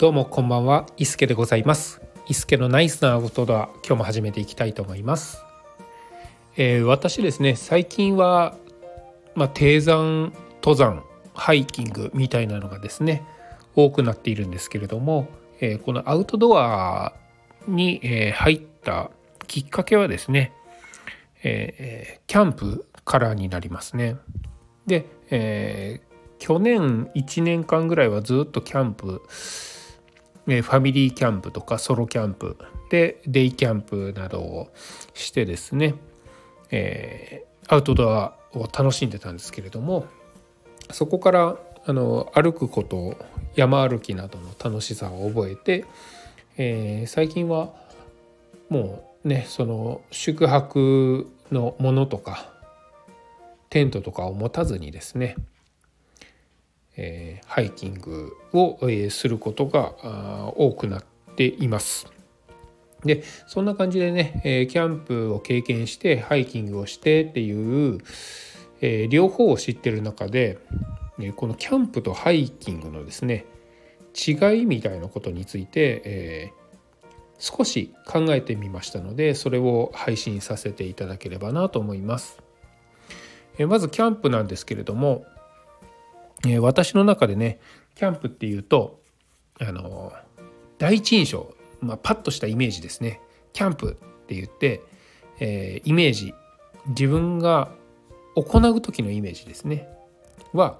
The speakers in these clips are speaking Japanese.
どうもこんばんは、伊助でございます。伊助のナイスなアウトドア、今日も始めていきたいと思います。えー私ですね、最近は、まあ、低山、登山、ハイキングみたいなのがですね、多くなっているんですけれども、えーこのアウトドアに、えー入ったきっかけはですね、えーキャンプからになりますね。で、えー去年1年間ぐらいはずっとキャンプファミリーキャンプとかソロキャンプでデイキャンプなどをしてですね、えーアウトドアを楽しんでたんですけれどもそこからあの歩くこと山歩きなどの楽しさを覚えて、えー最近はもうねその宿泊のものとかテントとかを持たずにですねえハイキングを、えすることが多くなっています。でそんな感じでね、えキャンプを経験してハイキングをしてっていう、え両方を知ってる中で、えこのキャンプとハイキングのですね違いみたいなことについて、え少し考えてみましたのでそれを配信させていただければなと思います。えまずキャンプなんですけれども、えー私の中でねキャンプっていうとあの第一印象、まあ、パッとしたイメージですね。キャンプって言って、えーイメージ自分が行う時のイメージですね。は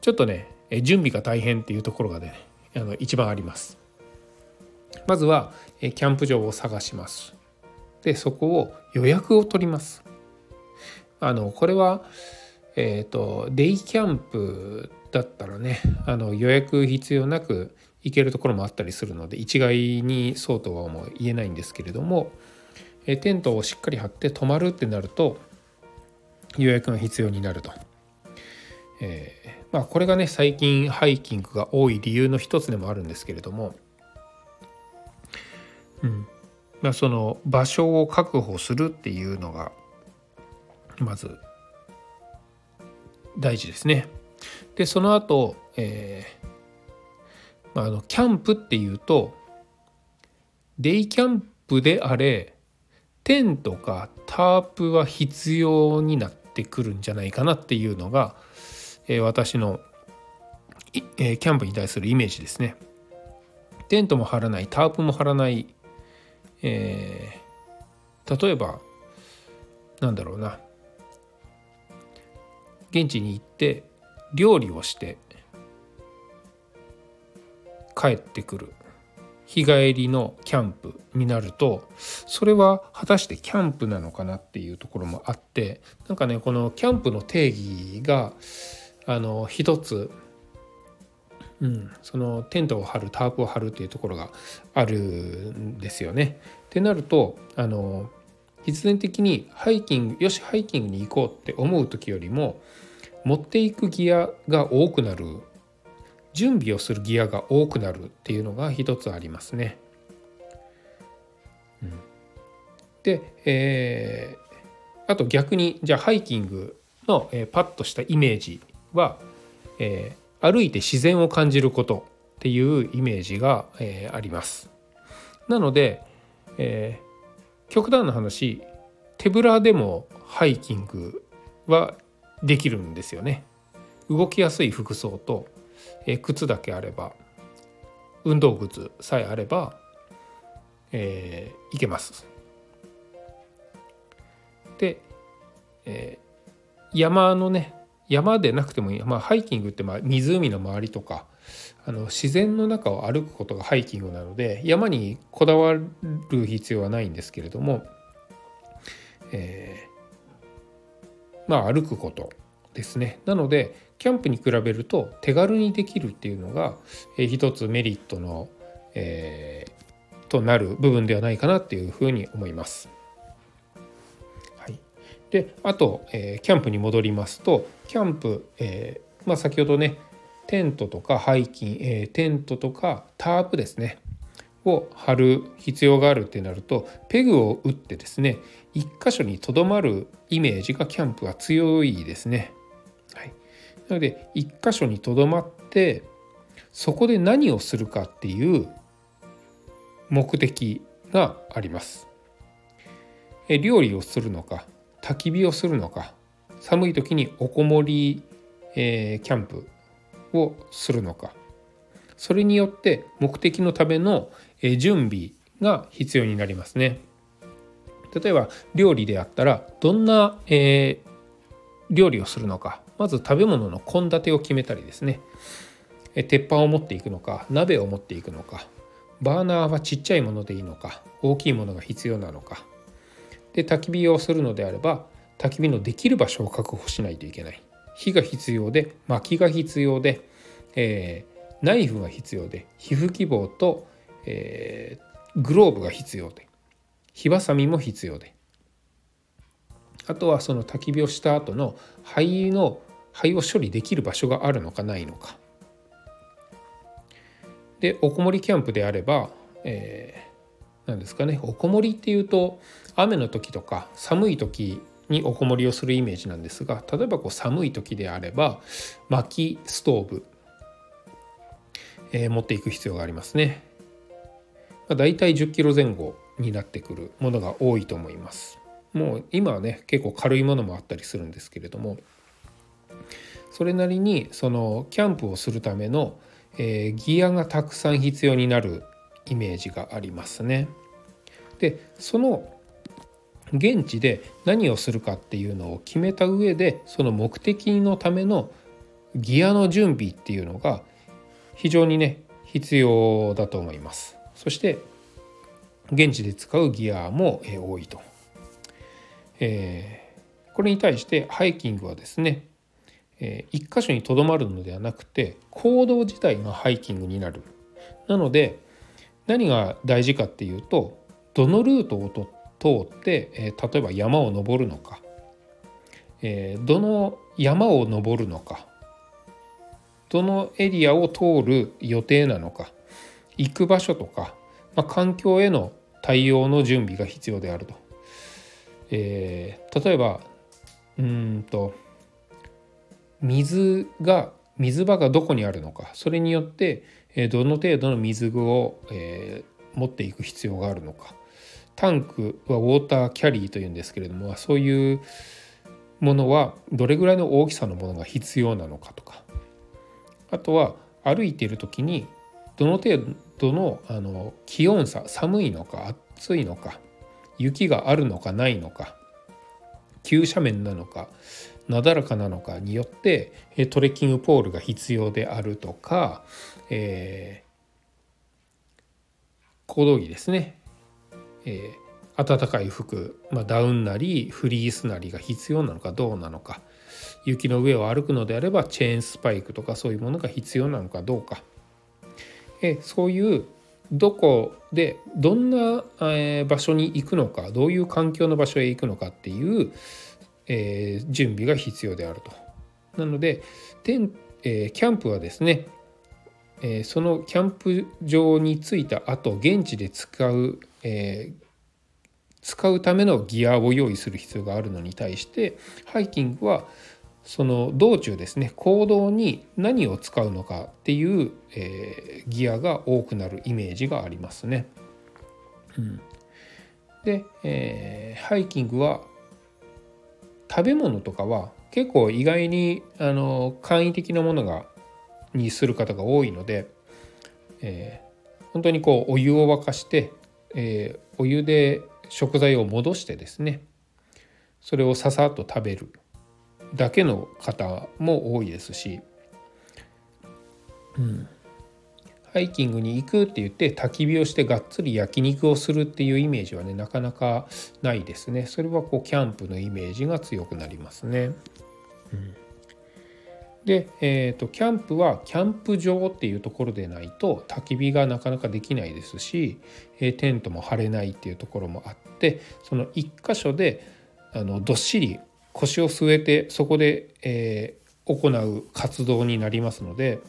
ちょっとねえ準備が大変っていうところがねあの一番あります。まずはえキャンプ場を探します。でそこを予約を取ります。あのこれはえー、とデイキャンプだったらねあの予約必要なく行けるところもあったりするので一概にそうとはもう言えないんですけれども、えテントをしっかり張って泊まるってなると予約が必要になると。えーまあ、これがね最近ハイキングが多い理由の一つでもあるんですけれども、うんまあ、その場所を確保するっていうのがまず大事ですね。でその後、えーまあ、あのキャンプっていうとデイキャンプであれテントかタープは必要になってくるんじゃないかなっていうのが、えー私の、えーキャンプに対するイメージですね。テントも張らないタープも張らない、え例えばなんだろうな現地に行って料理をして帰ってくる日帰りのキャンプになるとそれは果たしてキャンプなのかなっていうところもあってなんかねこのキャンプの定義があの一つ、うん、そのテントを張るタープを張るっていうところがあるんですよね。ってなるとあの必然的にハイキングよしハイキングに行こうって思う時よりも持っていくギアが多くなる準備をするギアが多くなるっていうのが一つありますね。うんで、えーあと逆にじゃあハイキングの、えーパッとしたイメージは、えー歩いて自然を感じることっていうイメージが、えーあります。なので、えー極端な話手ぶらでもハイキングはできるんですよね。動きやすい服装と、え靴だけあれば運動靴さえあれば、えーいけます。で、えー山のね山でなくてもいい、まあ、ハイキングってまあ湖の周りとかあの自然の中を歩くことがハイキングなので山にこだわる必要はないんですけれども、えーまあ歩くことですね。なのでキャンプに比べると手軽にできるっていうのが、えー一つメリットの、えーとなる部分ではないかなっていうふうに思います。はい、であと、えーキャンプに戻りますとキャンプ、えーまあ、先ほどねテントとかハイキン、えーテントとかタープですね。を張る必要があるってなるとペグを打ってですね一箇所にとどまるイメージがキャンプは強いですね。はい、なので一箇所にとどまってそこで何をするかっていう目的があります。料理をするのか焚き火をするのか寒い時におこもり、えー、キャンプをするのかそれによって目的のための準備が必要になりますね。例えば料理であったらどんな、えー、料理をするのか。まず食べ物の献立を決めたりですね。鉄板を持っていくのか鍋を持っていくのか。バーナーはちっちゃいものでいいのか。大きいものが必要なのか。で焚き火をするのであれば焚き火のできる場所を確保しないといけない。火が必要で薪が必要で、えー、ナイフが必要で皮膚希望と、えー、グローブが必要で火ばさみも必要であとはその焚き火をした後の灰の灰を処理できる場所があるのかないのかでおこもりキャンプであれば、えー、何ですかねおこもりっていうと雨の時とか寒い時におこもりをするイメージなんですが例えばこう寒い時であれば薪ストーブ、えー、持っていく必要がありますね。まあ、大体10キロ前後になってくるものが多いと思います。もう今はね結構軽いものもあったりするんですけれどもそれなりにそのキャンプをするための、えー、ギアがたくさん必要になるイメージがありますね。でその現地で何をするかっていうのを決めた上でその目的のためのギアの準備っていうのが非常にね必要だと思います。そして現地で使うギアも多いと。えー、これに対してハイキングはですね、えー、一箇所にとどまるのではなくて行動自体がハイキングになる。なので何が大事かっていうとどのルートを通って、えー、例えば山を登るのか、えー、どの山を登るのかどのエリアを通る予定なのか行く場所とか、まあ、環境への対応の準備が必要であると。えー、例えばうんと水が水場がどこにあるのかそれによって、どの程度の水具を、えー、持っていく必要があるのかタンクはウォーターキャリーというんですけれどもそういうものはどれぐらいの大きさのものが必要なのかとかあとは歩いている時にどの程度のあの気温差寒いのか暑いのか雪があるのかないのか急斜面なのかなだらかなのかによってトレッキングポールが必要であるとか、えー、行動着ですね、えー、暖かい服、まあ、ダウンなりフリースなりが必要なのかどうなのか。雪の上を歩くのであればチェーンスパイクとかそういうものが必要なのかどうか、えそういうどこでどんなえ場所に行くのかどういう環境の場所へ行くのかっていう、えー、準備が必要であると。なのでテン、えー、キャンプはですね、えー、そのキャンプ場に着いた後現地で使う、え使うためのギアを用意する必要があるのに対してハイキングはその道中ですね行動に何を使うのかっていう、えー、ギアが多くなるイメージがありますね。うん、で、えー、ハイキングは食べ物とかは結構意外にあの簡易的なものがにする方が多いので、えー、本当にこうお湯を沸かして、えー、お湯で食材を戻してですねそれをささっと食べるだけの方も多いですし、うん、ハイキングに行くって言って焚き火をしてがっつり焼肉をするっていうイメージはねなかなかないですね。それはこうキャンプのイメージが強くなりますね。うん。で、えーと、キャンプはキャンプ場っていうところでないと焚き火がなかなかできないですし、えー、テントも張れないっていうところもあってその一箇所であのどっしり腰を据えてそこで、えー、行う活動になりますので、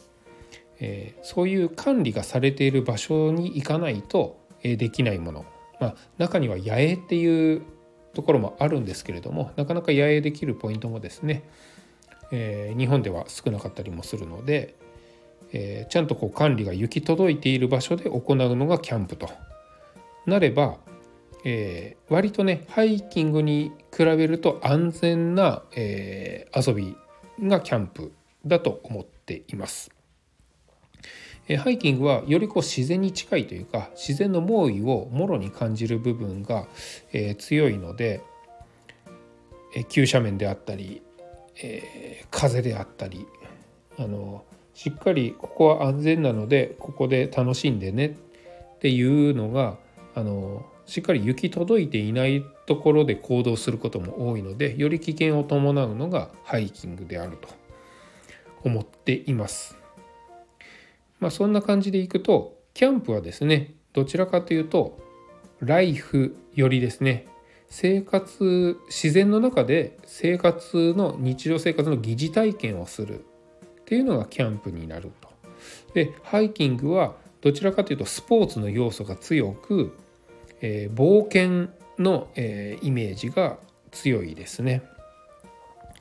えー、そういう管理がされている場所に行かないと、えー、できないもの、まあ、中には野営っていうところもあるんですけれどもなかなか野営できるポイントもですね、え、日本では少なかったりもするので、え、ちゃんとこう管理が行き届いている場所で行うのがキャンプと。なれば、えー、割とねハイキングに比べると安全な、えー、遊びがキャンプだと思っています。ハイキングはよりこう自然に近いというか自然の猛威をもろに感じる部分が、え強いので、え急斜面であったり、え風であったりあのしっかりここは安全なのでここで楽しんでねっていうのがあのしっかり行き届いていないところで行動することも多いのでより危険を伴うのがハイキングであると思っています。まあ、そんな感じでいくとキャンプはですねどちらかというとライフよりですね生活自然の中で生活の日常生活の疑似体験をするっていうのがキャンプになると。でハイキングはどちらかというとスポーツの要素が強く、えー、冒険の、えー、イメージが強いですね。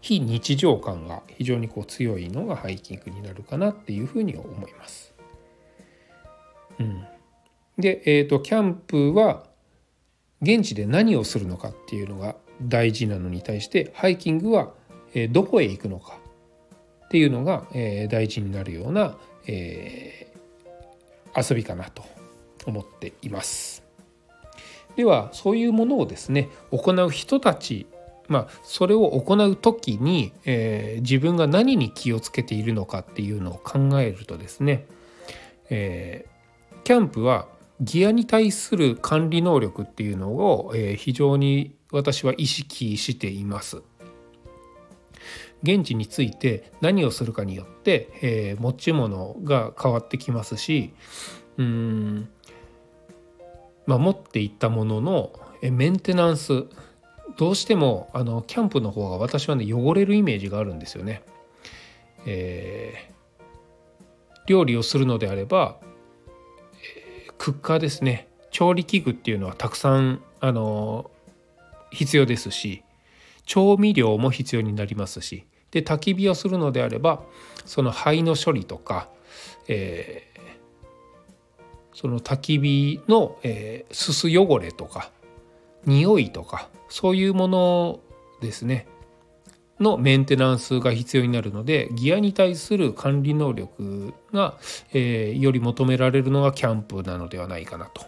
非日常感が非常にこう強いのがハイキングになるかなっていうふうに思います。うん、で、えーと、キャンプは現地で何をするのかっていうのが大事なのに対してハイキングは、えどこへ行くのかっていうのが、え大事になるような、えー、遊びかなと思っています。ではそういうものをですね行う人たちまあそれを行う時に、えー、自分が何に気をつけているのかっていうのを考えるとですね、えー、キャンプはギアに対する管理能力っていうのを、えー、非常に私は意識しています。現地について何をするかによって、え、持ち物が変わってきますしうん、まあ、持っていったもののメンテナンスどうしてもあのキャンプの方が私はね汚れるイメージがあるんですよね。えー、料理をするのであれば、えー、クッカーですね調理器具っていうのはたくさんあの必要ですし調味料も必要になりますしで焚き火をするのであればその灰の処理とか、えー、その焚き火の、えー、すす汚れとか匂いとかそういうものですねのメンテナンスが必要になるのでギアに対する管理能力が、えー、より求められるのがキャンプなのではないかなと。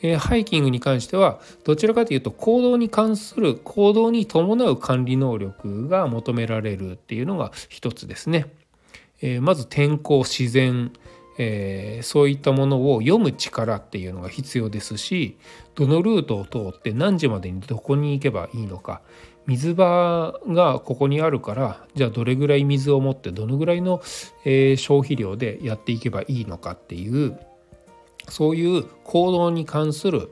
えー、ハイキングに関してはどちらかというと行動に関する行動に伴う管理能力が求められるっていうのが一つですね。えー、まず天候自然、えー、そういったものを読む力っていうのが必要ですしどのルートを通って何時までにどこに行けばいいのか。水場がここにあるからじゃあどれぐらい水を持ってどのぐらいの、えー、消費量でやっていけばいいのかっていうそういう行動に関する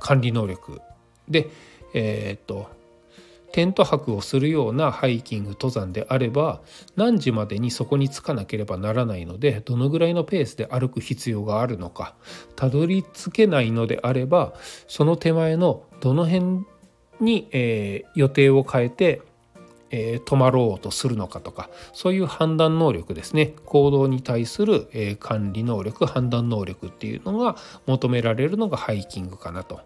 管理能力でえっ、とテント泊をするようなハイキング登山であれば何時までにそこに着かなければならないのでどのぐらいのペースで歩く必要があるのかたどり着けないのであればその手前のどの辺に、えー、予定を変えてえー、止まろうとするのかとかそういう判断能力ですね行動に対する、えー、管理能力判断能力っていうのが求められるのがハイキングかなと。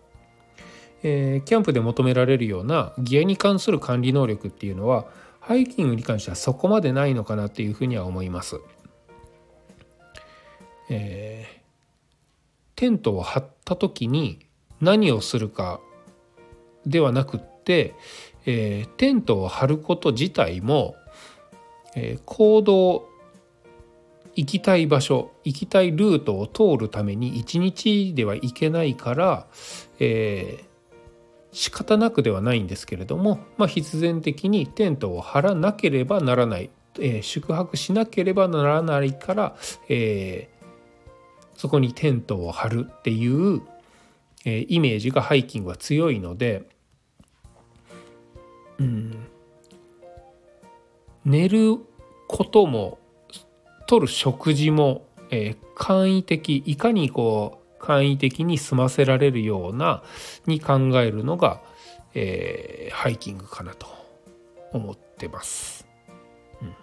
えー、キャンプで求められるようなギアに関する管理能力っていうのはハイキングに関してはそこまでないのかなっていうふうには思います。えー、テントを張った時に何をするかではなくって、えー、テントを張ること自体も、えー、行動行きたい場所行きたいルートを通るために一日では行けないから、えー、仕方なくではないんですけれども、まあ、必然的にテントを張らなければならない、えー、宿泊しなければならないから、えー、そこにテントを張るっていう、えー、イメージがハイキングは強いので、うん、寝ることも取る食事も、えー、簡易的いかにこう簡易的に済ませられるようなに考えるのが、えー、ハイキングかなと思ってます。うん、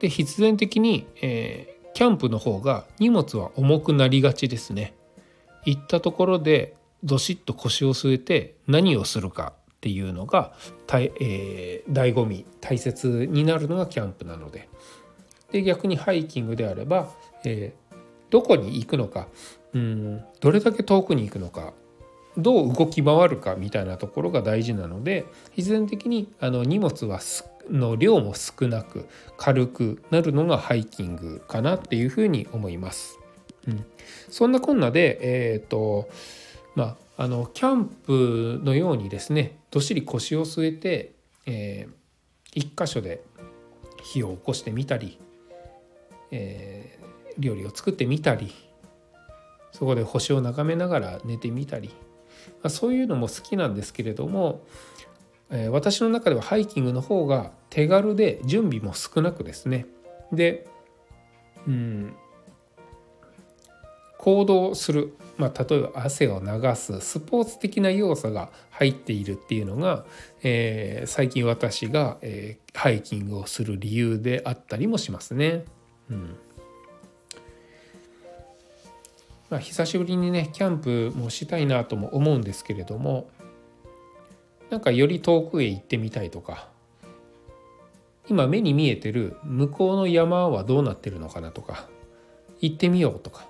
で必然的に、えー、キャンプの方が荷物は重くなりがちですね。行ったところでどしっと腰を据えて何をするかっていうのがた、えー、醍醐味大切になるのがキャンプなので。で逆にハイキングであれば、えー、どこに行くのかうんどれだけ遠くに行くのかどう動き回るかみたいなところが大事なので必然的にあの荷物はの量も少なく軽くなるのがハイキングかなっていうふうに思います。うん、そんなこんなで、えーとまあ、あのキャンプのようにですねどっしり腰を据えて、えー、一箇所で火を起こしてみたり、えー、料理を作ってみたりそこで星を眺めながら寝てみたり、ま、そういうのも好きなんですけれども、え、私の中ではハイキングの方が手軽で準備も少なくですねでうん行動する、まあ、例えば汗を流すスポーツ的な要素が入っているっていうのが、えー、最近私が、えー、ハイキングをする理由であったりもしますね。うんまあ、久しぶりにねキャンプもしたいなとも思うんですけれどもなんかより遠くへ行ってみたいとか今目に見えてる向こうの山はどうなってるのかなとか行ってみようとか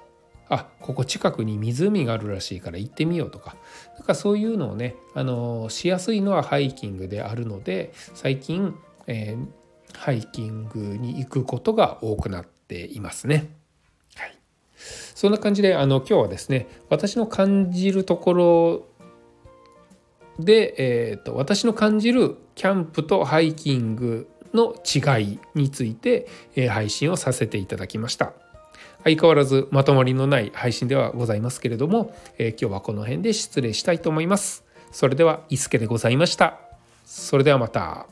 あここ近くに湖があるらしいから行ってみようとかなんかそういうのをねあのしやすいのはハイキングであるので最近、えー、ハイキングに行くことが多くなっていますね。はい、そんな感じであの今日はですね私の感じるところで、えーと、私の感じるキャンプとハイキングの違いについて、えー、配信をさせていただきました。相変わらずまとまりのない配信ではございますけれども、えー、今日はこの辺で失礼したいと思います。それでは伊助でございました。それではまた。